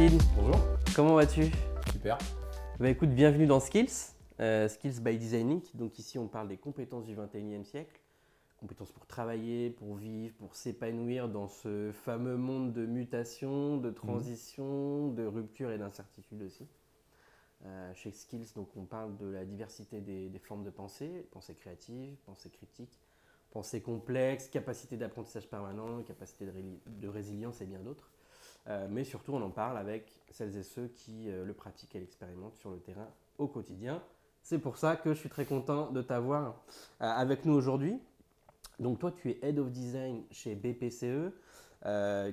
David. Bonjour. Comment vas-tu? Super. Bah écoute, bienvenue dans Skills, euh, Skills by Designing. Donc ici, on parle des compétences du 21e siècle. Compétences pour travailler, pour vivre, pour s'épanouir dans ce fameux monde de mutation, de transition, de rupture et d'incertitude aussi. Euh, chez Skills, donc on parle de la diversité des, des formes de pensée, pensée créative, pensée critique, pensée complexe, capacité d'apprentissage permanent, capacité de, ré- de résilience et bien d'autres. Euh, mais surtout, on en parle avec celles et ceux qui euh, le pratiquent et l'expérimentent sur le terrain au quotidien. C'est pour ça que je suis très content de t'avoir euh, avec nous aujourd'hui. Donc toi, tu es Head of Design chez BPCE,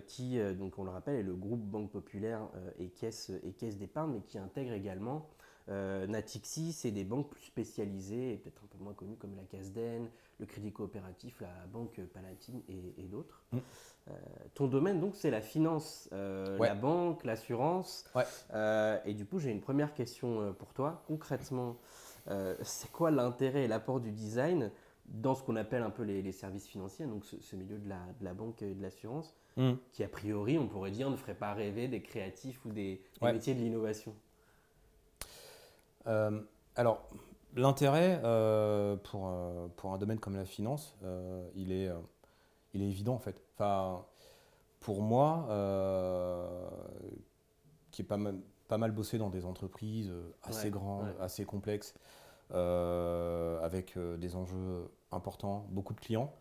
qui, donc on le rappelle, est le groupe Banque Populaire et Caisse, et caisse d'épargne, mais qui intègre également Natixis et des banques plus spécialisées, et peut-être un peu moins connues comme la Casden, le Crédit Coopératif, la Banque Palatine et, et d'autres. Mm. Euh, ton domaine, donc, c'est la finance, euh, Ouais. la banque, l'assurance. Ouais. Euh, et du coup, j'ai une première question euh, pour toi. Concrètement, euh, c'est quoi l'intérêt et l'apport du design dans ce qu'on appelle un peu les, les services financiers, donc ce, ce milieu de la, de la banque et de l'assurance, qui a priori, on pourrait dire, ne ferait pas rêver des créatifs ou des, des Ouais. métiers de l'innovation? Euh, alors, l'intérêt euh, pour, euh, pour un domaine comme la finance, euh, il, est, euh, il est évident en fait. Enfin, pour moi, euh, qui est pas mal, pas mal bossé dans des entreprises euh, assez Ouais, grandes, ouais. assez complexes, euh, avec euh, des enjeux importants, beaucoup de clients,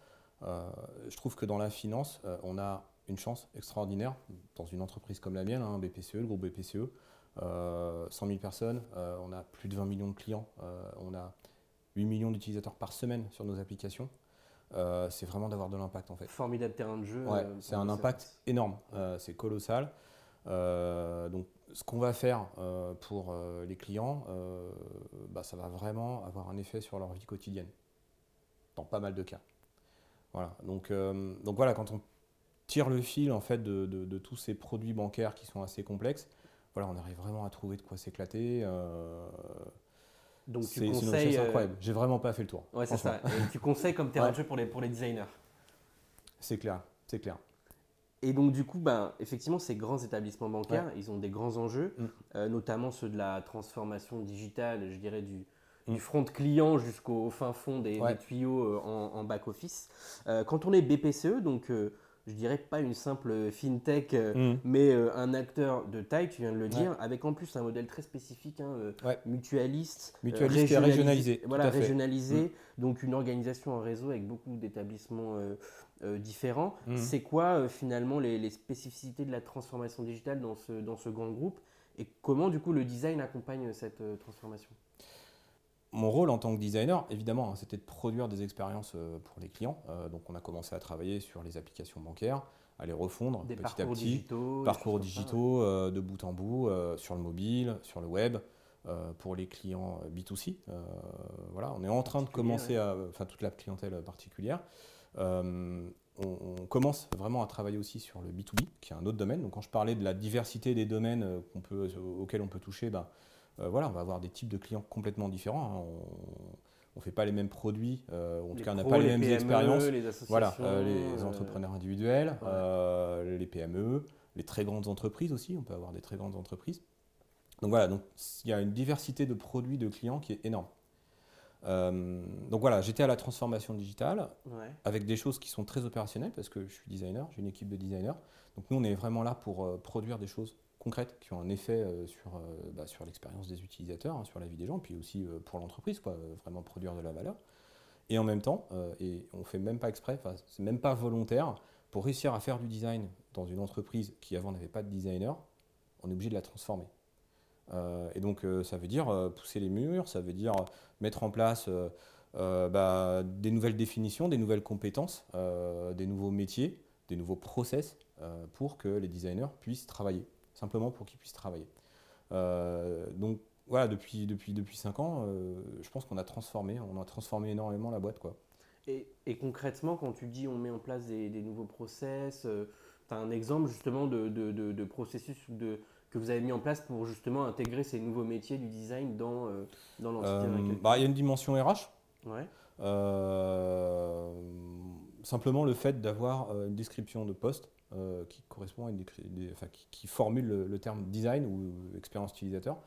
euh, je trouve que dans la finance, euh, on a une chance extraordinaire dans une entreprise comme la mienne, hein, BPCE, le groupe BPCE. Euh, 100 000 personnes, euh, on a plus de 20 millions de clients, euh, on a 8 millions d'utilisateurs par semaine sur nos applications. Euh, c'est vraiment d'avoir de l'impact en fait. Formidable terrain de jeu. Ouais, euh, c'est un impact énorme, euh, c'est colossal. Euh, donc, ce qu'on va faire euh, pour euh, les clients, euh, bah, ça va vraiment avoir un effet sur leur vie quotidienne, dans pas mal de cas. Voilà. Donc, euh, donc voilà, quand on tire le fil en fait de, de- de tous ces produits bancaires qui sont assez complexes, voilà, on arrive vraiment à trouver de quoi s'éclater. euh, Donc c'est une conseilles. richesse euh, incroyable. J'ai vraiment pas fait le tour. Ouais, c'est ça. Et tu conseilles comme terrain Ouais. de jeu pour les, pour les designers. C'est clair, c'est clair. Et donc, du coup, ben, effectivement, ces grands établissements bancaires, ils ont des grands enjeux, Mm. euh, notamment ceux de la transformation digitale, je dirais, du, Mm. du front client jusqu'au fin fond des, Ouais. des tuyaux euh, en, en back-office. Euh, quand on est BPCE, donc je dirais pas une simple fintech, euh, Mm. mais euh, un acteur de taille, tu viens de le Ouais. dire, avec en plus un modèle très spécifique, hein, euh, Ouais. mutualiste, euh, et régionalisé, Voilà, fait. Mm. régionalisé, donc une organisation en réseau avec beaucoup d'établissements différents. Mhm. C'est quoi finalement les, les spécificités de la transformation digitale dans ce, dans ce grand groupe? Et comment du coup le design accompagne cette transformation? Mon rôle en tant que designer, évidemment, hein, c'était de produire des expériences euh, pour les clients. Euh, donc, on a commencé à travailler sur les applications bancaires, à les refondre Des petit à petit. digitaux Parcours ça, digitaux euh, de bout en bout, sur le mobile, sur le web, pour les clients euh, B2C. Euh, voilà, on est en train de commencer à. Enfin, toute la clientèle particulière. On, on commence vraiment à travailler aussi sur le B2B, qui est un autre domaine. Donc, quand je parlais de la diversité des domaines qu'on peut, auxquels on peut toucher, ben, euh, voilà, on va avoir des types de clients complètement différents. hein. On ne fait pas les mêmes produits, euh, en tout cas, on n'a pas les, mêmes PME, expériences. les associations, Voilà, euh, les entrepreneurs individuels, ouais. les PME, les très grandes entreprises aussi, on peut avoir des très grandes entreprises. Donc voilà, donc il y a une diversité de produits de clients qui est énorme. Euh, donc voilà, j'étais à la transformation digitale ouais. avec des choses qui sont très opérationnelles parce que je suis designer, j'ai une équipe de designers. Donc nous, on est vraiment là pour euh, produire des choses qui ont un effet euh, sur, euh, bah, sur l'expérience des utilisateurs, hein, sur la vie des gens, puis aussi euh, pour l'entreprise, quoi, vraiment produire de la valeur. Et en même temps, et on fait même pas exprès, c'est même pas volontaire, pour réussir à faire du design dans une entreprise qui avant n'avait pas de designer, on est obligé de la transformer. Et donc ça veut dire pousser les murs, ça veut dire mettre en place bah, des nouvelles définitions, des nouvelles compétences, des nouveaux métiers, des nouveaux process pour que les designers puissent travailler, simplement pour qu'ils puissent travailler. Euh, donc voilà, depuis, depuis, depuis 5 ans, euh, je pense qu'on a transformé, on a transformé énormément la boîte. Quoi. Et, et concrètement, quand tu dis on met en place des, des nouveaux process, tu as un exemple justement de, de, de- de processus de, que vous avez mis en place pour justement intégrer ces nouveaux métiers du design dans, euh, dans l'entité Euh, bah, Il y a une dimension RH. Ouais. Euh, simplement le fait d'avoir euh, une description de poste qui correspond à une qui, formule le, terme design ou expérience utilisateur.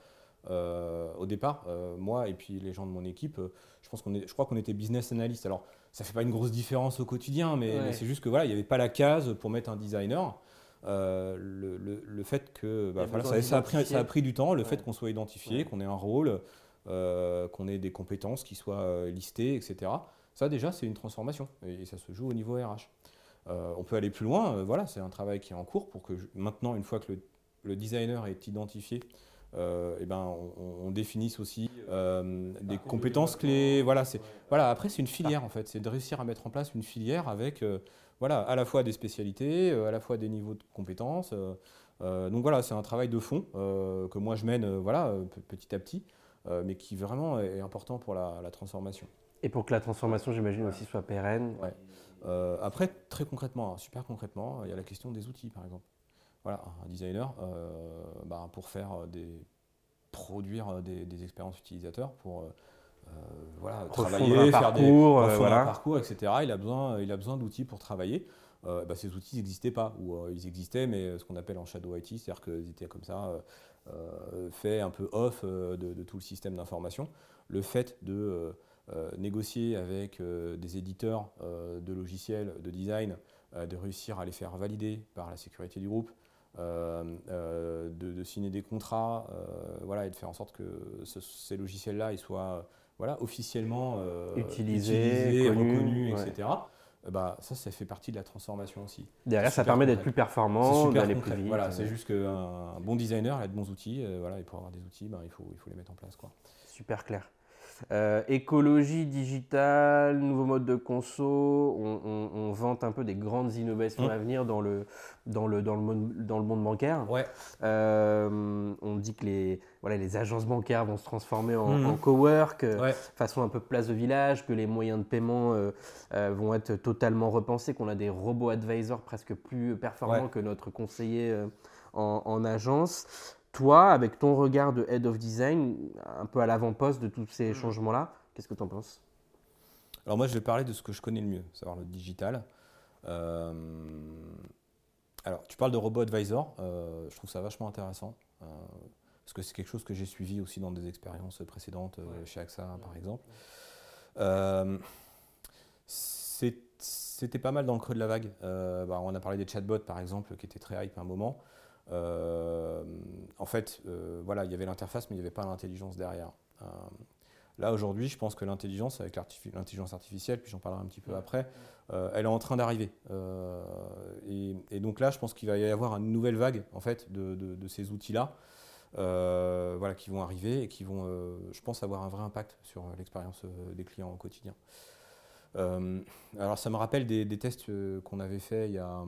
au départ, moi et puis les gens de mon équipe, je pense qu'on est, je crois qu'on était business analyst. Alors, ça fait pas une grosse différence au quotidien, mais, c'est juste que voilà, il n'y avait pas la case pour mettre un designer. le, le, fait que bah, ça, a pris, ça a pris du temps, le fait qu'on soit identifié, qu'on ait un rôle, qu'on ait des compétences qui soient listées, etc. Ça, déjà, c'est une transformation et, ça se joue au niveau RH. Euh, on peut aller plus loin, euh, voilà, c'est un travail qui est en cours pour que maintenant, une fois que le, designer est identifié, euh, eh ben, on, définisse aussi des compétences clés. Voilà, c'est, voilà, après, c'est une filière en fait, c'est de réussir à mettre en place une filière avec voilà, à la fois des spécialités, à la fois des niveaux de compétences. donc voilà, c'est un travail de fond que moi je mène voilà, petit à petit, mais qui vraiment est important pour la transformation. Et pour que la transformation, j'imagine, aussi soit pérenne. Euh, après, très concrètement, hein, super concrètement, il y a la question des outils, par exemple. Voilà, un designer, euh, bah, pour faire des, produire des, expériences utilisateurs, pour euh, voilà, travailler, faire des voilà. un parcours, etc. Il a besoin, il a besoin d'outils pour travailler. Bah, ces outils n'existaient pas, ou ils existaient, mais ce qu'on appelle en shadow IT, c'est-à-dire qu'ils étaient comme ça, fait un peu off de, de, tout le système d'information. Le fait de euh, négocier avec euh, des éditeurs euh, de logiciels de design, de réussir à les faire valider par la sécurité du groupe, de, signer des contrats, voilà, et de faire en sorte que ces logiciels-là soient voilà, officiellement utilisés, reconnus, etc. Bah, ça, ça fait partie de la transformation aussi. Derrière, ça permet d'être plus performant, d'aller plus vite. Voilà, c'est juste qu'un bon designer, il a de bons outils, voilà, et pour avoir des outils, bah, il, faut, il faut les mettre en place. Quoi. Super clair. Euh, écologie digitale, nouveau mode de conso, on, vante un peu des grandes innovations mmh. à venir dans le, dans le, dans le, monde, dans le monde bancaire. Ouais. Euh, on dit que les, voilà, les agences bancaires vont se transformer en, mmh. cowork, euh, façon un peu place de village, que les moyens de paiement vont être totalement repensés, qu'on a des robots advisors presque plus performants que notre conseiller en, en agence toi, avec ton regard de head of design, un peu à l'avant-poste de tous ces hmm. changements-là, qu'est-ce que tu en penses? Alors moi, je vais parler de ce que je connais le mieux, savoir le digital. Euh, alors, tu parles de Robot Advisor, euh, je trouve ça vachement intéressant, euh, parce que c'est quelque chose que j'ai suivi aussi dans des expériences précédentes chez AXA, par exemple. C'était pas mal dans le creux de la vague. Bah, on a parlé des chatbots, par exemple, qui étaient très hype à un moment. Euh, en fait, euh, voilà, il y avait l'interface, mais il n'y avait pas l'intelligence derrière. Euh, là, aujourd'hui, je pense que l'intelligence, avec l'intelligence artificielle, puis j'en parlerai un petit peu après, elle est en train d'arriver. Et, donc là, je pense qu'il va y avoir une nouvelle vague, en fait, de, ces outils-là. voilà, qui vont arriver et qui vont, je pense, avoir un vrai impact sur l'expérience des clients au quotidien. alors, ça me rappelle des, des tests qu'on avait fait il y a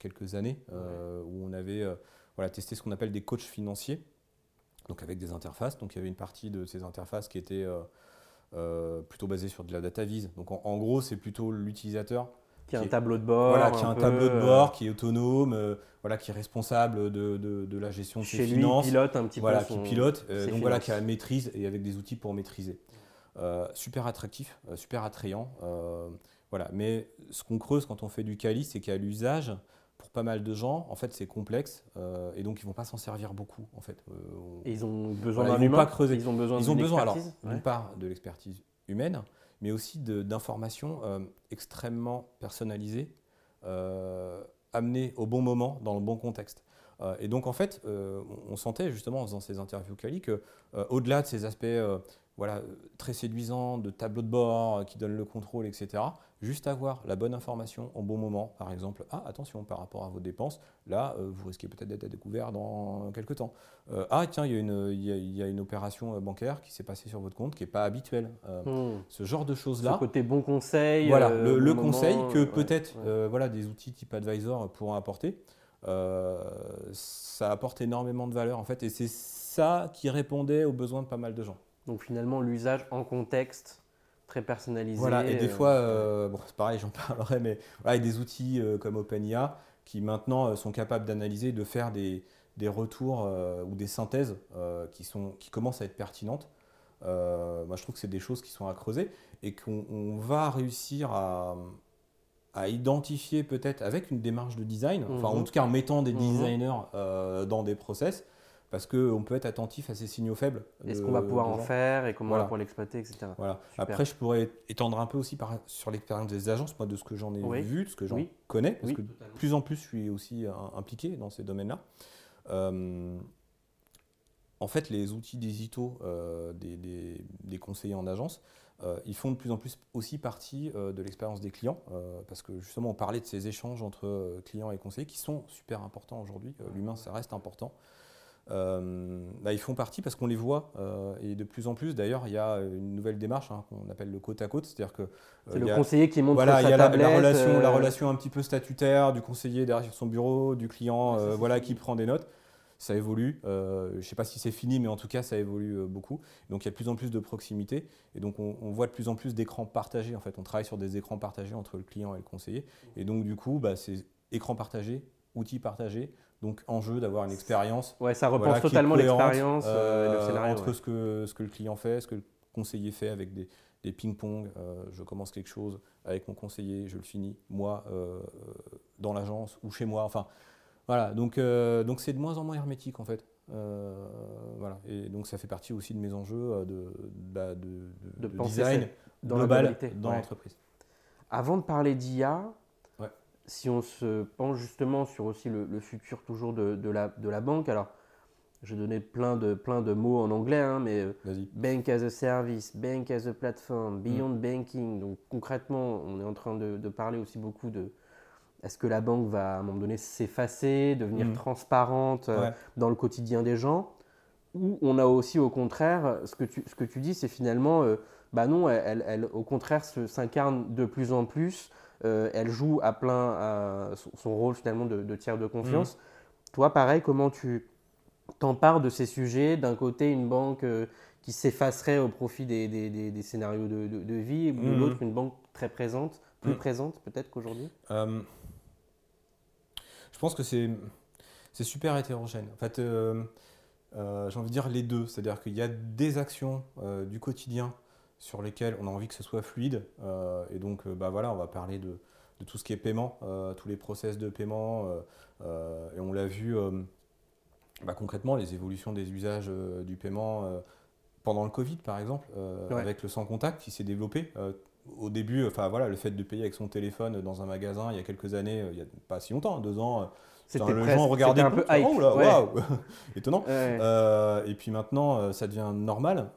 quelques années, euh, où on avait euh, voilà, testé ce qu'on appelle des coachs financiers, donc avec des interfaces. Donc il y avait une partie de ces interfaces qui était euh, plutôt basée sur de la data vise. Donc en, gros, c'est plutôt l'utilisateur qui a un tableau de bord, voilà, qui a un, tableau de bord, qui est autonome, voilà, qui est responsable de, de, la gestion de ses finances, pilote un petit voilà, qui pilote, donc voilà, qui a la maîtrise et avec des outils pour maîtriser. super attractif, super attrayant. voilà. Mais ce qu'on creuse quand on fait du Cali, c'est qu'à l'usage, pour pas mal de gens, en fait, c'est complexe euh, et donc ils vont pas s'en servir beaucoup, en fait. Euh, et ils ont besoin d'un humain. Pas creuser. Ils ont besoin. Ils ont besoin alors d'une part de l'expertise humaine, mais aussi d'informations euh, extrêmement personnalisées, amenées au bon moment, dans le bon contexte. et donc en fait, on sentait justement en faisant ces interviews Cali que, au-delà de ces aspects voilà, très séduisants, de tableau de bord qui donnent le contrôle, etc. Juste avoir la bonne information au bon moment, par exemple, ah attention par rapport à vos dépenses, là euh, vous risquez peut-être d'être découvert dans quelques temps. Euh, ah tiens, il y, a une, il, y a, une opération euh, bancaire qui s'est passée sur votre compte qui n'est pas habituelle. Hmm. Ce genre de choses-là. Ce côté bon conseil. Voilà, le, conseil que peut-être voilà, des outils type Advisor pourront apporter. ça apporte énormément de valeur en fait et c'est ça qui répondait aux besoins de pas mal de gens. Donc finalement l'usage en contexte très personnalisé. Voilà, et des euh, fois, euh, bon, c'est pareil, j'en parlerai, mais voilà, il y a des outils euh, comme OpenIA qui maintenant sont capables d'analyser, de faire des, des retours ou des synthèses qui, sont, qui commencent à être pertinentes. moi, je trouve que c'est des choses qui sont à creuser et qu'on va réussir à, à identifier peut-être avec une démarche de design, enfin en Mhm. tout cas en mettant des Mhm. designers dans des process, parce qu'on peut être attentif à ces signaux faibles. Est-ce qu'on va pouvoir en faire et comment Voilà. on va pouvoir l'exploiter, etc. Voilà. Super. Après, je pourrais étendre un peu aussi par, sur l'expérience des agences, moi, de ce que j'en ai Oui. vu, de ce que j'en Oui. connais, parce Oui, que totalement. de plus en plus, je suis aussi euh, impliqué dans ces domaines-là. Euh, en fait, les outils digitaux euh, des, des- des conseillers en agence, euh, ils font de plus en plus aussi partie euh, de l'expérience des clients, euh, parce que justement, on parlait de ces échanges entre clients et conseillers qui sont super importants aujourd'hui. L'humain, ça reste important. Euh, bah, ils font partie parce qu'on les voit euh, et de plus en plus d'ailleurs il y a une nouvelle démarche hein, qu'on appelle le côte à côte c'est-à-dire que euh, C'est le a- conseiller qui montre voilà, sa il y a la, relation, la relation un petit peu statutaire du conseiller derrière son bureau, du client, Ouais, voilà, qui prend des notes. Ça évolue. je ne sais pas si c'est fini, mais en tout cas, ça évolue beaucoup. Donc, il y a de plus en plus de proximité. Et donc, on, on voit de plus en plus d'écrans partagés. En fait, on travaille sur des écrans partagés entre le client et le conseiller. Et donc, du coup, bah, c'est écran partagé, outils partagés. Donc, enjeu d'avoir une expérience Ouais, ça repense voilà, totalement l'expérience euh, le euh, scénario. entre ouais. ce, que, ce que le client fait, ce que le conseiller fait avec des, des ping-pong. euh, je commence quelque chose avec mon conseiller, je le finis, moi, euh, dans l'agence ou chez moi. Enfin, voilà. Donc, donc c'est de moins en moins hermétique, en fait. Euh, voilà. Et donc, ça fait partie aussi de mes enjeux de, bah, de, de- De de penser design dans global dans ouais. l'entreprise. Avant de parler d'IA. Si on se penche justement sur aussi le, le futur toujours de, de la, de la banque, alors je vais donner plein de, plein de mots en anglais, hein, mais euh. Bank as a service, bank as a platform, Mm. beyond banking. Donc concrètement, on est en train de, de parler aussi beaucoup de est-ce que la banque va à un moment donné s'effacer, devenir Mm. transparente euh, dans le quotidien des gens? Ou on a aussi au contraire, ce que tu, ce que tu dis, c'est finalement, euh, bah non, elle, elle- elle, au contraire s'incarne de plus en plus, elle joue à plein à son, rôle finalement de, de tiers de confiance. Toi, pareil, comment tu t'empares de ces sujets? D'un côté, une banque euh, qui s'effacerait au profit des, des- des- des scénarios de, de- de vie, ou de Mhm. l'autre, une banque très présente, plus Mhm. présente peut-être qu'aujourd'hui? Euh, je pense que c'est c'est super hétérogène. En fait, euh, euh, j'ai envie de dire les deux. C'est-à-dire qu'il y a des actions euh, du quotidien sur lesquelles on a envie que ce soit fluide. euh, et donc, euh, bah voilà, on va parler de, de tout ce qui est paiement, euh, tous les process de paiement. euh, et on l'a vu bah, concrètement, les évolutions des usages du paiement pendant le Covid, par exemple, Ouais. avec le sans contact qui s'est développé. Au début, enfin voilà, le fait de payer avec son téléphone dans un magasin il y a quelques années, il y a pas si longtemps, hein, deux ans, C'était presque- gens regardaient un le peu hype. oh là, ouais. waouh, étonnant. Ouais. Et puis maintenant, ça devient normal.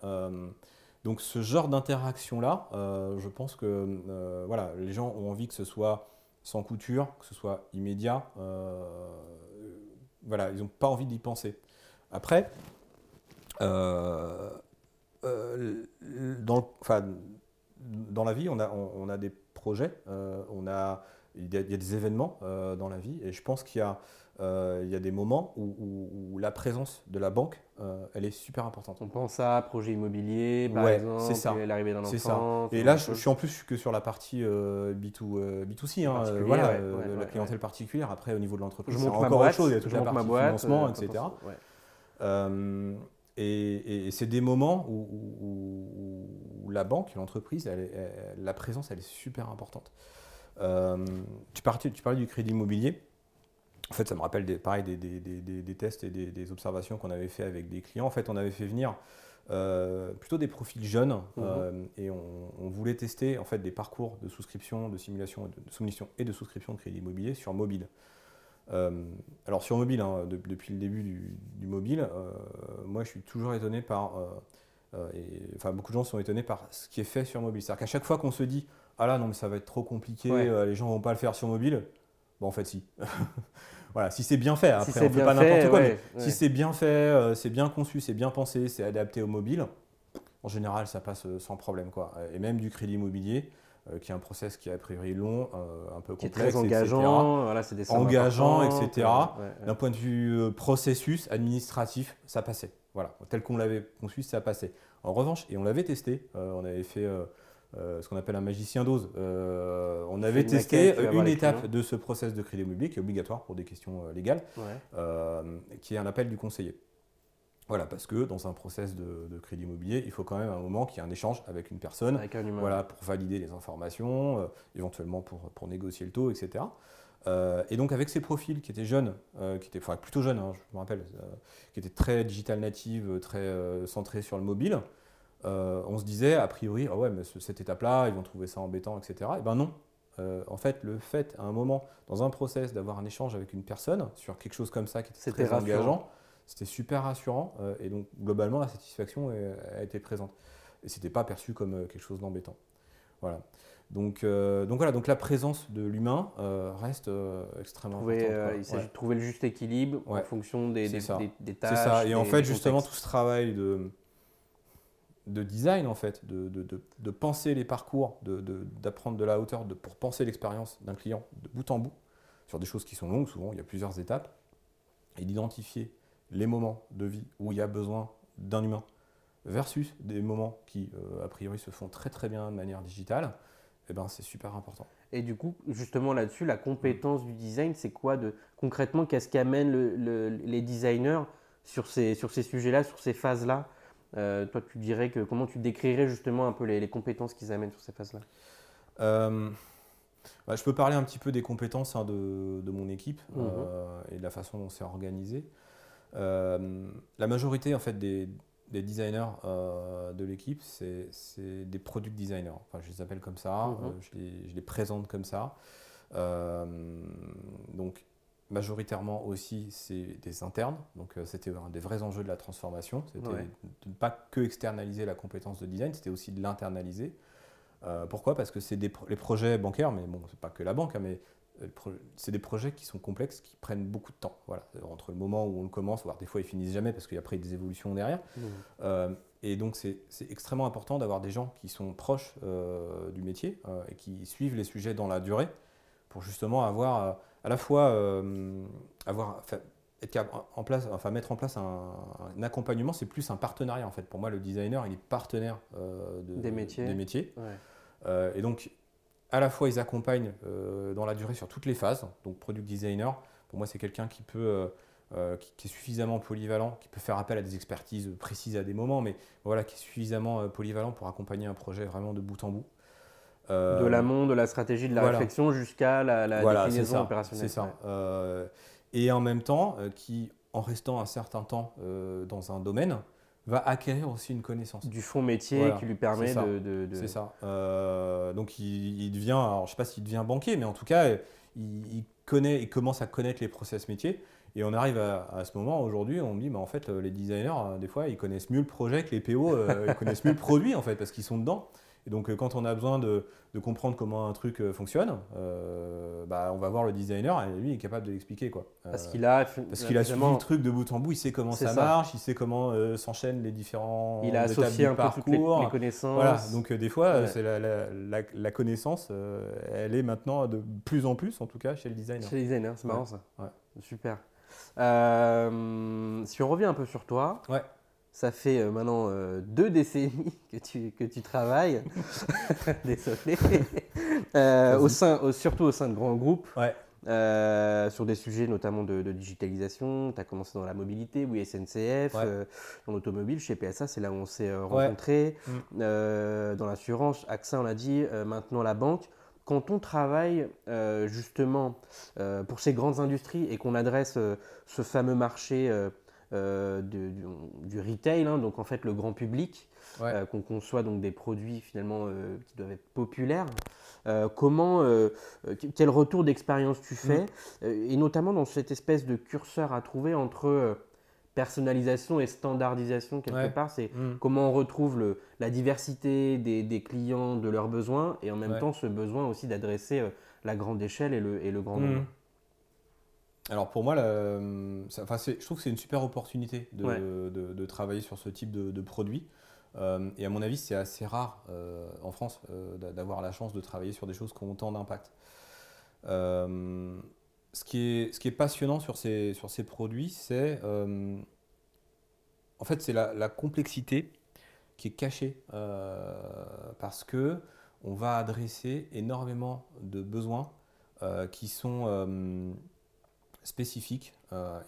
Donc ce genre d'interaction-là, euh, je pense que euh, voilà, les gens ont envie que ce soit sans couture, que ce soit immédiat. euh, voilà, ils n'ont pas envie d'y penser. Après, dans, la vie, on a, des projets, on il, y a, il y a des événements dans la vie, et je pense qu'il y a, il y a des moments où, où- où la présence de la banque, euh, elle est super importante. On pense à projet immobilier, par Ouais, exemple, ça. l'arrivée d'un ça. enfant. ce Et là, je, suis en plus que sur la partie euh, B2, euh, B2C, hein, Particulier, euh, voilà, ouais, euh, ouais, la clientèle particulière. Après, au niveau de l'entreprise, je c'est encore boîte, autre chose. Il y a toute la partie boîte, financement, euh, etc. Euh, et et c'est des moments où, où- où la banque, l'entreprise, la présence, elle est super importante. Euh, tu, parlais, tu parlais du crédit immobilier. En fait, ça me rappelle des, pareil des, des- des- tests et des, observations qu'on avait fait avec des clients. En fait, on avait fait venir euh, plutôt des profils jeunes euh, et on, on voulait tester en fait des parcours de souscription, de simulation, de, soumission et de souscription de crédit immobilier sur mobile. Euh, alors sur mobile, hein, de- depuis le début du, du mobile, moi je suis toujours étonné par, et, enfin beaucoup de gens sont étonnés par ce qui est fait sur mobile. C'est-à-dire qu'à chaque fois qu'on se dit, ah là non mais ça va être trop compliqué, Ouais. les gens vont pas le faire sur mobile, bon en fait si. voilà, si c'est bien fait, après Si on c'est fait bien pas fait, n'importe quoi, ouais, mais ouais. si c'est bien fait, euh, c'est bien conçu, c'est bien pensé, c'est adapté au mobile, en général ça passe euh, sans problème quoi. Et même du crédit immobilier, euh, qui est un process qui est a priori long, euh, un peu qui est complexe, très etc. engageant, voilà, c'est des Engageant, etc. ouais. D'un point de vue processus administratif, ça passait. Voilà, tel qu'on l'avait conçu, ça passait. En revanche, et on l'avait testé, on avait fait euh, ce qu'on appelle un magicien dose. Euh, on avait une testé maquette, une étape de ce process de crédit immobilier qui est obligatoire pour des questions euh, légales, Ouais. qui est un appel du conseiller. Voilà, parce que dans un process de, crédit immobilier, il faut quand même un moment qu'il y ait un échange avec une personne, avec un humain. voilà, pour valider les informations, euh, éventuellement pour, pour négocier le taux, etc. Euh, et donc avec ces profils qui étaient jeunes, euh, qui étaient enfin, plutôt jeunes, hein, je me rappelle, qui étaient très digital native, très centrés sur le mobile, on se disait a priori, ah ouais, mais cette étape-là, ils vont trouver ça embêtant, etc. Et ben non. en fait, le fait à un moment, dans un process, d'avoir un échange avec une personne sur quelque chose comme ça qui était très engageant, c'était super rassurant euh, et donc globalement la satisfaction a été présente. Et c'était pas perçu comme euh, quelque chose d'embêtant. Voilà. Donc, euh, donc voilà, donc la présence de l'humain reste extrêmement importante. il s'agit de trouver le juste équilibre en fonction des, des, des, tâches. C'est ça. Et en fait, justement, tout ce travail de, de design, en fait, de, de, de penser les parcours, d'apprendre de, la hauteur pour penser l'expérience d'un client de bout en bout, sur des choses qui sont longues, souvent, il y a plusieurs étapes, et d'identifier les moments de vie où il y a besoin d'un humain versus des moments qui, euh, a priori, se font très très bien de manière digitale, eh ben, c'est super important. Et du coup, justement là-dessus, la compétence du design, c'est quoi de concrètement Qu'est-ce qu'amènent le, les designers sur ces, sur ces sujets-là, sur ces phases-là? Euh, Toi, tu dirais que comment tu décrirais justement un peu les, compétences qu'ils amènent sur ces phases-là? Euh, bah, Je peux parler un petit peu des compétences hein, de, de, mon équipe mmh. et de la façon dont c'est organisé. Euh, la majorité en fait des, designers euh, de l'équipe, c'est des product designers. Enfin, je les appelle comme ça, mhm. euh, je, les, présente comme ça. donc, majoritairement aussi, c'est des internes. Donc, c'était un des vrais enjeux de la transformation. C'était de ne pas que externaliser la compétence de design, c'était aussi de l'internaliser. pourquoi? Parce que c'est les projets bancaires, mais bon, c'est pas que la banque, hein, mais c'est des projets qui sont complexes, qui prennent beaucoup de temps. Voilà. Entre le moment où on le commence, voire des fois ils finissent jamais parce qu'il y a après des évolutions derrière. Mmh. Euh, et donc c'est extrêmement important d'avoir des gens qui sont proches euh, du métier euh, et qui suivent les sujets dans la durée pour justement avoir à la fois avoir, être en place, enfin mettre en place un, accompagnement, c'est plus un partenariat en fait. Pour moi, le designer, il est partenaire des métiers. Des métiers. et donc à la fois ils accompagnent euh, dans la durée sur toutes les phases. Donc product designer, pour moi c'est quelqu'un qui peut euh, euh, qui, est suffisamment polyvalent, qui peut faire appel à des expertises précises à des moments, mais voilà, qui est suffisamment polyvalent pour accompagner un projet vraiment de bout en bout. De l'amont, de la stratégie, de la réflexion jusqu'à la, la déclinaison opérationnelle. C'est ça. et en même temps, qui, en restant un certain temps dans un domaine, va acquérir aussi une connaissance. Du fond métier qui lui permet de, C'est ça. Euh, donc il, devient, alors je ne sais pas s'il devient banquier, mais en tout cas, il, connaît, il commence à connaître les process métiers. Et on arrive à, ce moment, aujourd'hui, on me dit, mais en fait, les designers, euh, des fois, ils connaissent mieux le projet que les PO, euh, ils connaissent mieux le produit, en fait, parce qu'ils sont dedans. Et donc, euh, quand on a besoin de, comprendre comment un truc euh, fonctionne, euh, bah, on va voir le designer et lui, il est capable de l'expliquer. Quoi. parce qu'il a, parce qu'il a suivi le truc de bout en bout, il sait comment ça, marche, il sait comment s'enchaînent les différents Il a associé un peu toutes les, connaissances. Voilà, donc des fois, c'est la, connaissance, elle est maintenant de plus en plus, en tout cas, chez le designer. Chez le designer, c'est marrant ça. Super. si on revient un peu sur toi, ouais. Ça fait euh, maintenant euh, deux décennies que tu, que tu travailles, désolé, euh, au sein, surtout au sein de grands groupes, sur des sujets notamment de, digitalisation. Tu as commencé dans la mobilité, oui, SNCF, dans l'automobile, chez PSA, c'est là où on s'est rencontrés. Mm. dans l'assurance, AXA, on l'a dit, maintenant la banque. Quand on travaille justement pour ces grandes industries et qu'on adresse ce fameux marché euh, du, retail, hein, donc en fait le grand public, euh, qu'on conçoit donc des produits finalement euh, qui doivent être populaires. comment, quel retour d'expérience tu fais, mm. et notamment dans cette espèce de curseur à trouver entre personnalisation et standardisation quelque part, c'est mm. comment on retrouve le, la diversité des, clients, de leurs besoins, et en même temps ce besoin aussi d'adresser la grande échelle et le, et le grand nombre. Mm. Alors pour moi, enfin, je trouve que c'est une super opportunité de, travailler sur ce type de, produit. Euh, et à mon avis, c'est assez rare euh, en France euh, d'avoir la chance de travailler sur des choses qui ont autant d'impact. ce, qui est, ce qui est passionnant sur ces, sur ces produits, c'est en fait c'est la, la, complexité qui est cachée parce que on va adresser énormément de besoins qui sont spécifiques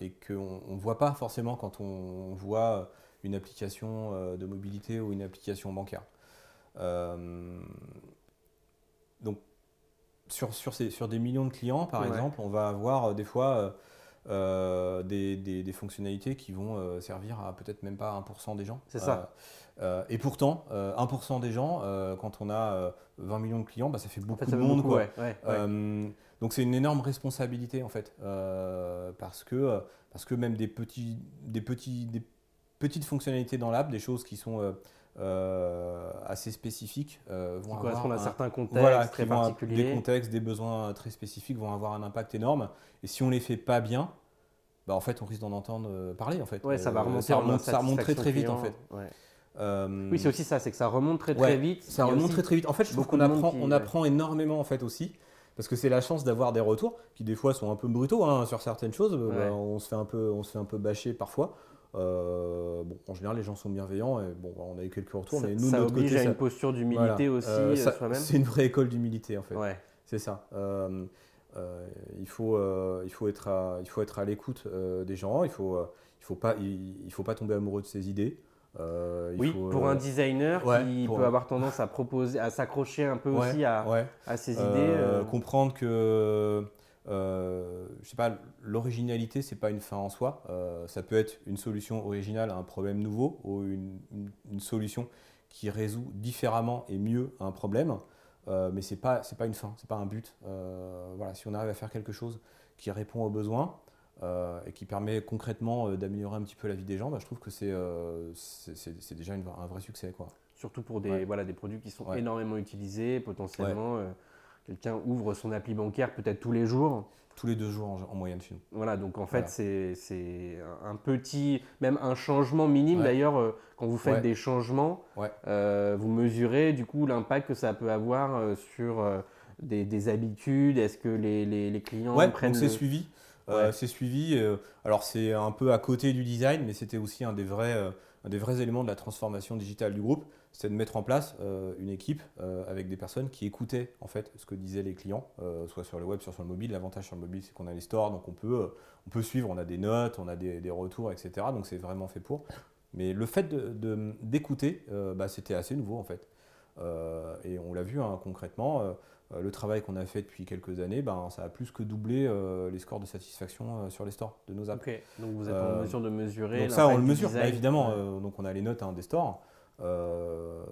et qu'on ne voit pas forcément quand on voit une application de mobilité ou une application bancaire. donc sur, sur, ces, sur, des millions de clients, par exemple, on va avoir des fois euh, des, des, fonctionnalités qui vont euh, servir à peut-être même pas 1% des gens. C'est ça. Euh, et pourtant, 1% des gens, quand on a 20 millions de clients, bah, ça fait beaucoup de monde. quoi. Donc c'est une énorme responsabilité en fait, parce, que, parce que même des, petits, des, petits, des petites fonctionnalités dans l'app, des choses qui sont euh, assez spécifiques euh, vont qui avoir à certains contextes très particuliers. des contextes, des besoins très spécifiques vont avoir un impact énorme. Et si on les fait pas bien, bah en fait, on risque d'en entendre euh, parler. En fait, ouais, ça va remonter. Ça remonte, ça remonte très très vite en fait. oui, c'est aussi ça, c'est que ça remonte très très vite. Ça remonte très très vite. En fait, je trouve qu'on apprend, on apprend énormément en fait aussi. Parce que c'est la chance d'avoir des retours qui des fois sont un peu brutaux hein, sur certaines choses. Bah, on se fait un peu, on se fait un peu bâcher parfois. Euh, bon, en général, les gens sont bienveillants et bon, on a eu quelques retours, ça, mais nous, ça notre oblige côté, à une posture d'humilité aussi euh, euh, soi-même. C'est une vraie école d'humilité en fait. C'est ça. il faut, il faut être à, il faut être à l'écoute des gens. Il faut, il faut pas, il, faut pas tomber amoureux de ses idées. Oui, pour un designer qui peut avoir tendance à proposer, à s'accrocher un peu aussi à, à ses idées. comprendre que euh, je sais pas, l'originalité, c'est pas une fin en soi. Euh, ça peut être une solution originale à un problème nouveau ou une, solution qui résout différemment et mieux un problème. Euh, mais c'est pas c'est pas une fin, c'est pas un but. voilà, si on arrive à faire quelque chose qui répond aux besoins et qui permet concrètement d'améliorer un petit peu la vie des gens, bah, je trouve que c'est c'est déjà un vrai succès quoi. Surtout pour des voilà des produits qui sont énormément utilisés potentiellement quelqu'un ouvre son appli bancaire peut-être tous les jours. Tous les deux jours en, moyenne chez nous. Voilà, donc en fait, c'est un petit, même un changement minime. D'ailleurs, euh, quand vous faites des changements, euh, vous mesurez du coup l'impact que ça peut avoir euh, sur des, habitudes. Est-ce que les, les, clients prennent. Donc c'est suivi. C'est suivi. alors c'est un peu à côté du design, mais c'était aussi un des vrais, un des vrais éléments de la transformation digitale du groupe c'est de mettre en place euh, une équipe euh, avec des personnes qui écoutaient en fait ce que disaient les clients, euh, soit sur le web, soit sur le mobile. L'avantage sur le mobile, c'est qu'on a les stores, donc on peut, on peut suivre, on a des notes, on a des, retours, etc. Donc c'est vraiment fait pour. Mais le fait d'écouter, de, bah, c'était assez nouveau en fait. et on l'a vu hein, concrètement. Le travail qu'on a fait depuis quelques années, ben, ça a plus que doublé les scores de satisfaction sur les stores de nos apps. Donc vous êtes en mesure de mesurer. Donc ça, on le mesure, bah, évidemment. donc on a les notes hein, des stores. Euh,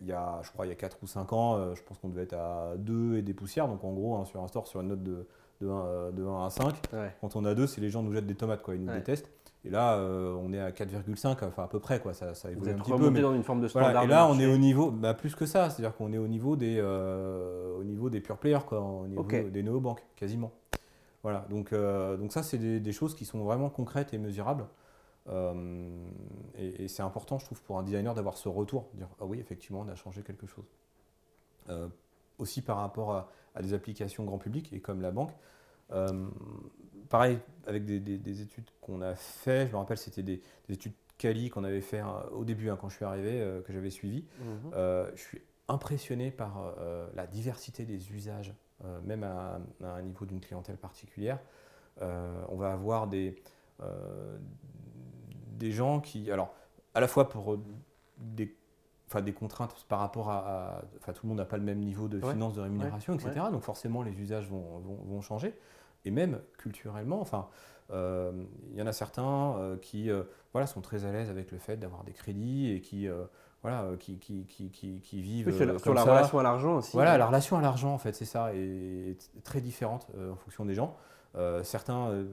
il y, a, je crois, il y a 4 ou 5 ans, euh, je pense qu'on devait être à 2 et des poussières. Donc en gros, hein, sur un store, sur une note de, de, 1, de 1 à 5, quand on a 2, c'est les gens nous jettent des tomates, quoi, ils nous détestent. Et là, euh, on est à 4,5, enfin à peu près, quoi. Ça, ça évolue un petit peu. Mais... dans une forme de standard. Et là, on est au niveau, bah, plus que ça, c'est-à-dire qu'on est au niveau des, au niveau des pure players, quoi, au niveau des néobanques, quasiment. Voilà. Donc, donc ça, c'est des, des, choses qui sont vraiment concrètes et mesurables. Euh, et, c'est important, je trouve, pour un designer d'avoir ce retour, dire ah oui, effectivement, on a changé quelque chose. Euh, aussi par rapport à, des applications grand public et comme la banque. Euh, pareil, avec des, études qu'on a fait, je me rappelle, c'était des, études Cali qu'on avait fait au début, hein, quand je suis arrivé, que j'avais suivi. Mhm. je suis impressionné par la diversité des usages, même à, un niveau d'une clientèle particulière. on va avoir des, des gens qui, alors, à la fois pour euh, des, enfin, des contraintes par rapport à, enfin, tout le monde n'a pas le même niveau de finances, de rémunération, etc. Donc forcément, les usages vont, vont, changer. Et même culturellement, enfin, euh, il y en a certains euh, qui, voilà, sont très à l'aise avec le fait d'avoir des crédits et qui voilà, qui, qui, qui, qui, vivent. sur, la, relation à l'argent aussi. Voilà, la relation à l'argent, en fait, c'est ça, est, très différente en fonction des gens. certains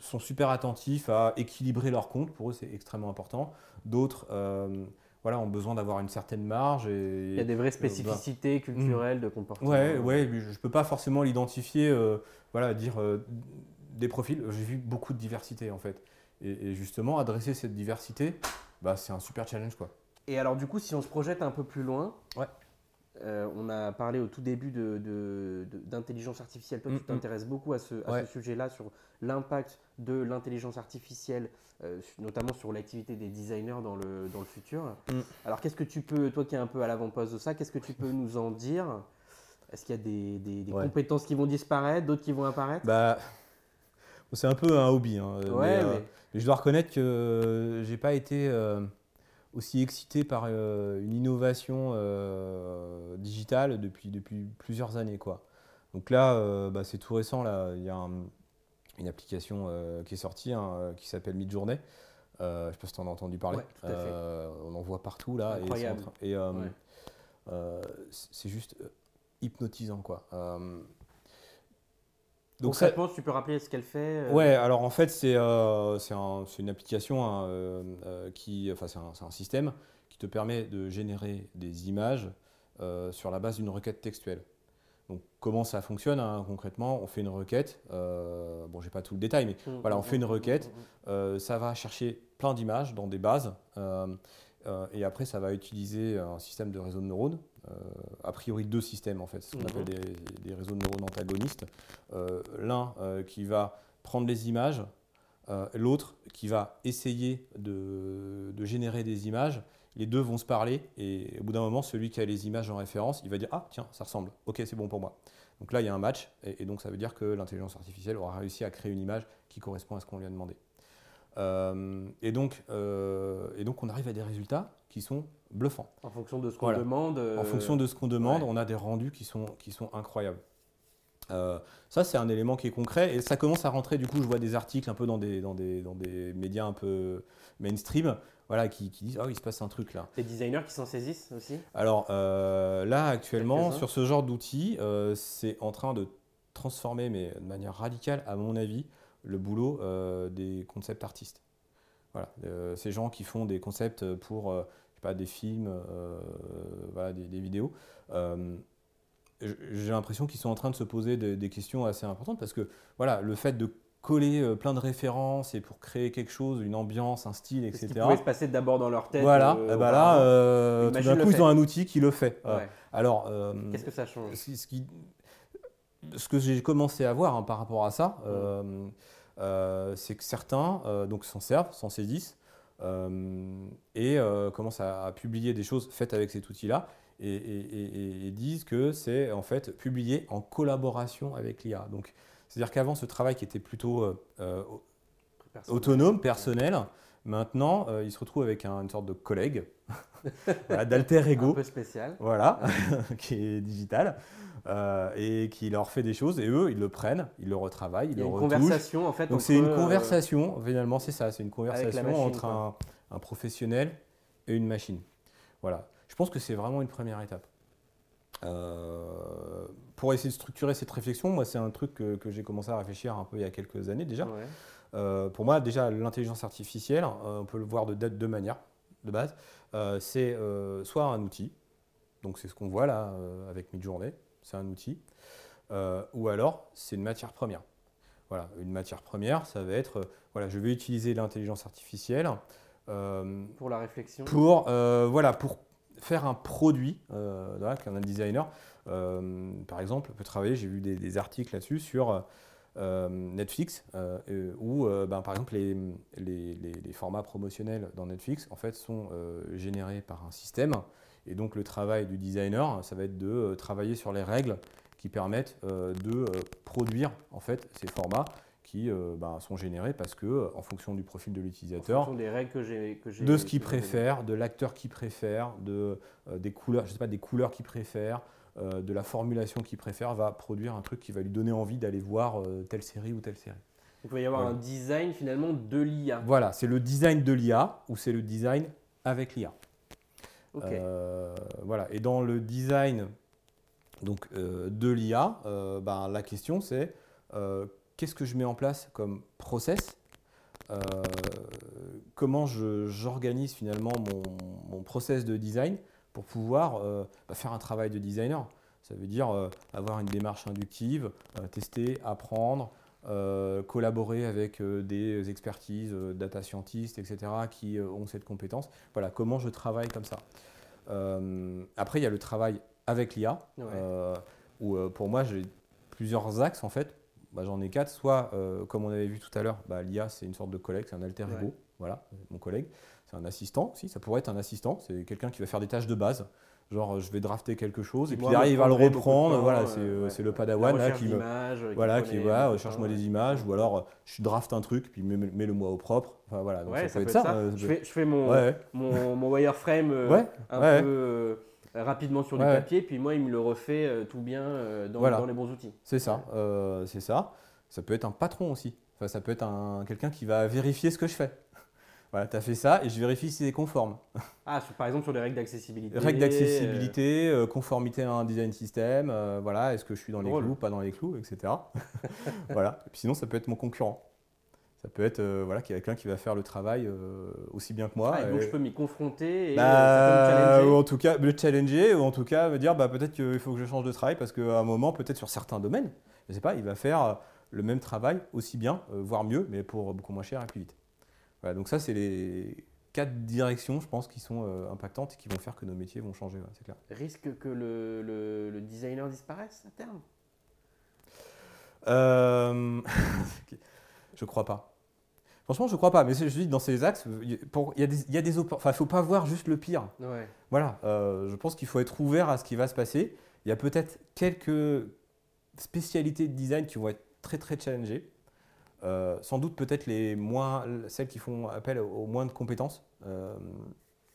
sont super attentifs à équilibrer leur compte. Pour eux, c'est extrêmement important. D'autres euh, voilà, ont besoin d'avoir une certaine marge. Et, Il y a des vraies spécificités culturelles de comportement. Ouais, ouais, je ne peux pas forcément l'identifier, euh, voilà, dire euh, des profils. J'ai vu beaucoup de diversité en fait. Et, justement, adresser cette diversité, bah, c'est un super challenge. Quoi. Et alors, du coup, si on se projette un peu plus loin, ouais. Euh, on a parlé au tout début d'intelligence de, artificielle. Toi, tu mm, mm. t'intéresses beaucoup à ce, sujet-là, sur l'impact de l'intelligence artificielle, euh, notamment sur l'activité des designers dans le, dans le futur. Mm. Alors, qu'est-ce que tu peux, toi qui es un peu à l'avant-poste de ça, qu'est-ce que tu peux nous en dire? Est-ce qu'il y a des, des, compétences qui vont disparaître, d'autres qui vont apparaître? Bah, C'est un peu un hobby. hein, mais, euh, mais- mais je dois reconnaître que j'ai pas été aussi excité par euh, une innovation euh, digitale depuis, depuis plusieurs années. Quoi. Donc là, euh, bah, c'est tout récent. Là. Il y a un- une application qui est sortie hein, qui s'appelle Midjourney. Euh, je sais pas si tu en as entendu parler. Ouais, tout à fait. Euh, on en voit partout là. et c'est euh, Ouais. juste hypnotisant. Quoi. Donc ça, Concrètement, tu peux rappeler ce qu'elle fait euh, Ouais, alors en fait, c'est euh, un- une application hein, euh, qui, enfin, c'est un, système qui te permet de générer des images euh, sur la base d'une requête textuelle. Donc, comment ça fonctionne hein, concrètement On fait une requête. bon, j'ai pas tout le détail, mais Mmh, Voilà, on mmh, fait une mmh, requête. mmh, ça va chercher plein d'images dans des bases. et après, ça va utiliser un système de réseau de neurones. Euh, a priori, deux systèmes en fait, ce qu'on Mhm. appelle des, des réseaux de neurones antagonistes. Euh, L'un euh, qui va prendre les images, l'autre qui va essayer de, de générer des images. Les deux vont se parler et au bout d'un moment, celui qui a les images en référence, il va dire Ah, tiens, ça ressemble. Ok, c'est bon pour moi. Donc là, il y a un match et, et donc ça veut dire que l'intelligence artificielle aura réussi à créer une image qui correspond à ce qu'on lui a demandé. Euh, et, donc, euh, et donc, on arrive à des résultats qui sont bluffants. En fonction de ce qu'on Voilà. demande. En euh, fonction de ce qu'on demande, ouais. on a des rendus qui sont, qui sont incroyables. Ça, c'est un élément qui est concret et ça commence à rentrer. Du coup, je vois des articles un peu dans des, dans des, dans des médias un peu mainstream voilà, qui, qui disent Ah, oui, il se passe un truc là. Des designers qui s'en saisissent aussi? Alors là, actuellement, sur ce genre d'outils, c'est en train de transformer, mais de manière radicale, à mon avis, le boulot euh, des concept artistes. Voilà, euh, ces gens qui font des concepts pour euh, je sais pas, des films, voilà, des, des vidéos. J'ai l'impression qu'ils sont en train de se poser des, des questions assez importantes parce que voilà, le fait de coller plein de références et pour créer quelque chose, une ambiance, un style, etc. qui pouvait se passer d'abord dans leur tête. Voilà, euh, ben là, euh, tout d'un coup, ils ont un outil qui le fait. Euh, alors, Qu'est-ce que ça change? ce qui- que j'ai commencé à voir hein, par rapport à ça, c'est que certains euh, donc s'en servent, s'en saisissent euh, et euh, commencent à, à publier des choses faites avec cet outil-là et, et- et- et disent que c'est en fait publié en collaboration avec l'IA. Donc, c'est-à-dire qu'avant, ce travail qui était plutôt euh, euh, autonome, personnel, maintenant, euh, il se retrouve avec un- une sorte de collègue, voilà, d'alter Un ego peu spécial. voilà, qui est digital, euh, et qui leur fait des choses, et eux, ils le prennent, ils le retravaillent, ils Il y a le une retouchent. conversation en fait. Donc c'est une euh, conversation, finalement, c'est ça, c'est une conversation machine, entre un, un professionnel et une machine. Voilà, je pense que c'est vraiment une première étape. Euh, pour essayer de structurer cette réflexion, moi, c'est un truc que, que j'ai commencé à réfléchir un peu il y a quelques années déjà. ouais. Euh, pour moi, déjà, l'intelligence artificielle, euh, on peut le voir de de deux manières, de base. Euh, c'est soit un outil, donc c'est ce qu'on voit là avec Midjourney, c'est un outil, euh, ou alors c'est une matière première. Voilà, une matière première, ça va être, euh, voilà, je vais utiliser l'intelligence artificielle euh, Pour la réflexion. pour, voilà, pour faire un produit, qu'un designer, par exemple, peut travailler, j'ai vu des, des articles là-dessus sur euh, Netflix, euh, euh, où, ben, par exemple, les, les- les- formats promotionnels dans Netflix, en fait, sont générés par un système, et donc le travail du designer, ça va être de euh, travailler sur les règles qui permettent euh, de euh, produire, en fait, ces formats qui euh, ben, sont générés parce que, en fonction du profil de l'utilisateur, des règles que j'ai. que j'ai- de ce qu'il préfère, de l'acteur qu'il préfère, de, euh, des couleurs, je sais pas, des couleurs qu'il préfère, euh, de la formulation qu'il préfère, va produire un truc qui va lui donner envie d'aller voir telle série ou telle série. Il va y avoir Voilà. un design finalement de l'IA. Voilà, c'est le design de l'IA ou c'est le design avec l'IA. Euh, voilà. Et dans le design donc, euh, de l'IA, euh, ben, la question c'est qu'est-ce que je mets en place comme process Comment j'organise finalement mon, process de design pour pouvoir bah, faire un travail de designer Ça veut dire avoir une démarche inductive, tester, apprendre, euh, collaborer avec euh, des expertises, euh, data scientists, etc., qui ont cette compétence. Voilà, comment je travaille comme ça. Après, il y a le travail avec l'IA, Ouais. où pour moi, j'ai plusieurs axes en fait. Bah, J'en ai quatre. Soit, comme on avait vu tout à l'heure, bah, l'IA, c'est une sorte de collègue, c'est un alter ego. Ouais. Voilà, mon collègue. C'est un assistant aussi, ça pourrait être un assistant. C'est quelqu'un qui va faire des tâches de base. Genre, je vais drafter quelque chose et Qui, puis moi, derrière, il va le prendrait beaucoup de reprendre. voilà, euh, c'est euh, ouais. le padawan là, qui, me- euh, voilà, qui connaît va, beaucoup, cherche-moi ouais. des images ou alors euh, je draft un truc puis mets- mets-le-moi au propre. Enfin voilà, donc Ouais, ça, peut être ça. euh, Je fais, je fais mon, Ouais, ouais. mon, mon wireframe euh, Ouais, un ouais. peu euh, rapidement sur du Ouais, ouais. papier, puis moi, il me le refait euh, tout bien euh, dans, Voilà. dans les bons outils. C'est ça, euh, c'est ça. Ça peut être un patron aussi. Enfin, ça peut être un, quelqu'un qui va vérifier ce que je fais. Voilà, tu as fait ça et je vérifie si c'est conforme. Ah, sur- par exemple, sur les règles d'accessibilité. Règles d'accessibilité, euh, conformité à un design system, euh, voilà, est-ce que je suis dans les clous, pas dans les clous, etc. voilà. Et puis sinon, ça peut être mon concurrent. Ça peut être euh, voilà, quelqu'un qui va faire le travail euh, aussi bien que moi. Ah, et donc, et- je peux m'y confronter et Bah, euh, ça peut me ou challenger. en tout cas me challenger ou en tout cas me dire bah, peut-être qu'il faut que je change de travail parce qu'à un moment peut-être sur certains domaines je sais pas il va faire euh, le même travail aussi bien euh, voire mieux mais pour beaucoup moins cher et plus vite voilà, donc ça c'est les quatre directions je pense qui sont euh, impactantes et qui vont faire que nos métiers vont changer ouais, c'est clair Risque que le, le- le designer disparaisse à terme? Euh, je crois pas franchement je crois pas mais je dis dans ces axes il pour- il y a des il y a des oppor- enfin faut pas voir juste le pire Ouais. Voilà, euh, je pense qu'il faut être ouvert à ce qui va se passer. Il y a peut-être quelques spécialités de design qui vont être très très challengées. Euh, sans doute peut-être les moins, celles qui font appel aux moins de compétences. Euh,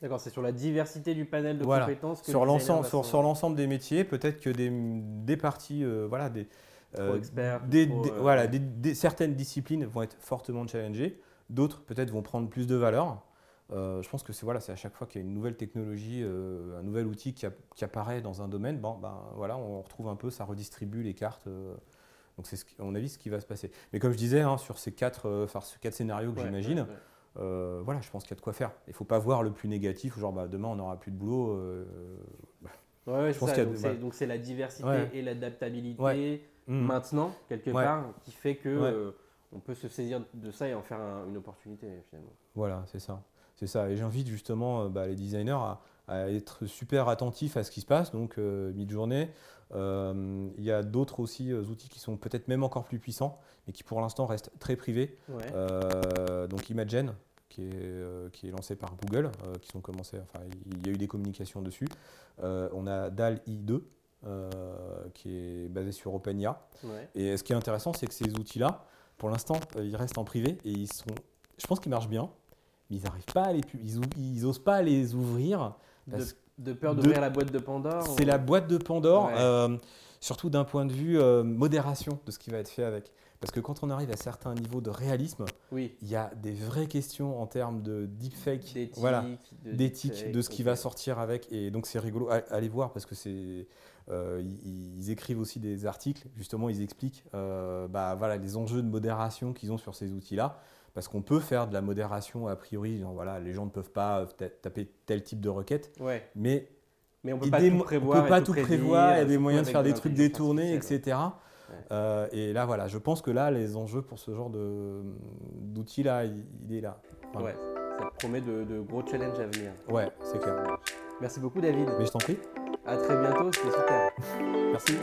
D'accord, c'est sur la diversité du panel de Voilà. compétences que sur l'ensemble sur, sur l'ensemble des métiers, peut-être que des, des parties, euh, voilà, des, Trop expert, des- trop, des- voilà, des- des- certaines disciplines vont être fortement challengées, d'autres peut-être vont prendre plus de valeur. Je pense que c'est voilà, c'est à chaque fois qu'il y a une nouvelle technologie, un nouvel outil qui apparaît dans un domaine, bon, ben, voilà, on retrouve un peu, ça redistribue les cartes. Donc c'est ce qui- à mon avis ce qui va se passer. Mais comme je disais, hein, sur ces quatre, euh, enfin, ces quatre scénarios que ouais, j'imagine, ouais, ouais. euh, voilà, je pense qu'il y a de quoi faire. Il ne faut pas voir le plus négatif, genre bah, demain on n'aura plus de boulot. euh, ouais, Je pense ça. qu'il y a Donc de- c'est- donc c'est la diversité Ouais. et l'adaptabilité Ouais. hmm. maintenant, quelque Ouais. part, qui fait que euh, on peut se saisir de ça et en faire un- une opportunité finalement. Voilà, c'est ça. C'est ça. Et j'invite justement bah, les designers à, à être super attentifs à ce qui se passe. Donc, mid-journée, euh, il y a d'autres aussi euh, outils qui sont peut-être même encore plus puissants, mais qui pour l'instant restent très privés. Ouais. Euh, donc, Imagen, qui est, qui est lancé par Google, qui sont commencés, enfin, il y a eu des communications dessus. On a DAL-I2, euh, qui est basé sur OpenIA. ouais. Et ce qui est intéressant, c'est que ces outils-là, pour l'instant, ils restent en privé et ils sont, je pense qu'ils marchent bien, mais ils n'arrivent pas à les, pu- ils, ou- ils osent pas les ouvrir. De, Parce de peur de- d'ouvrir la boîte de Pandore. C'est ou- la boîte de Pandore, Ouais. euh, surtout d'un point de vue euh, modération de ce qui va être fait avec. Parce que quand on arrive à certains niveaux de réalisme, Oui. il y a des vraies questions en termes de deepfake, D'éthique. voilà, de d'éthique, de ce qui va sortir avec. Et donc c'est rigolo, allez voir parce que c'est, euh, ils, ils écrivent aussi des articles. Justement, ils expliquent, bah voilà, les enjeux de modération qu'ils ont sur ces outils-là. Parce qu'on peut faire de la modération a priori, genre, voilà, les gens ne peuvent pas euh, ta- taper tel type de requête, Ouais. mais Mais on peut il pas des tout mo- prévoir. on peut pas tout prédire, prévoir, il y a des moyens de faire des trucs détournés, etc. Ouais. Euh, et là, voilà, je pense que là, les enjeux pour ce genre de- d'outils-là, il, il est là. Voilà. Ouais. Ça promet de, de gros challenges à venir. Ouais, c'est clair. Merci beaucoup David. Mais je t'en prie. À très bientôt, c'était super. Merci.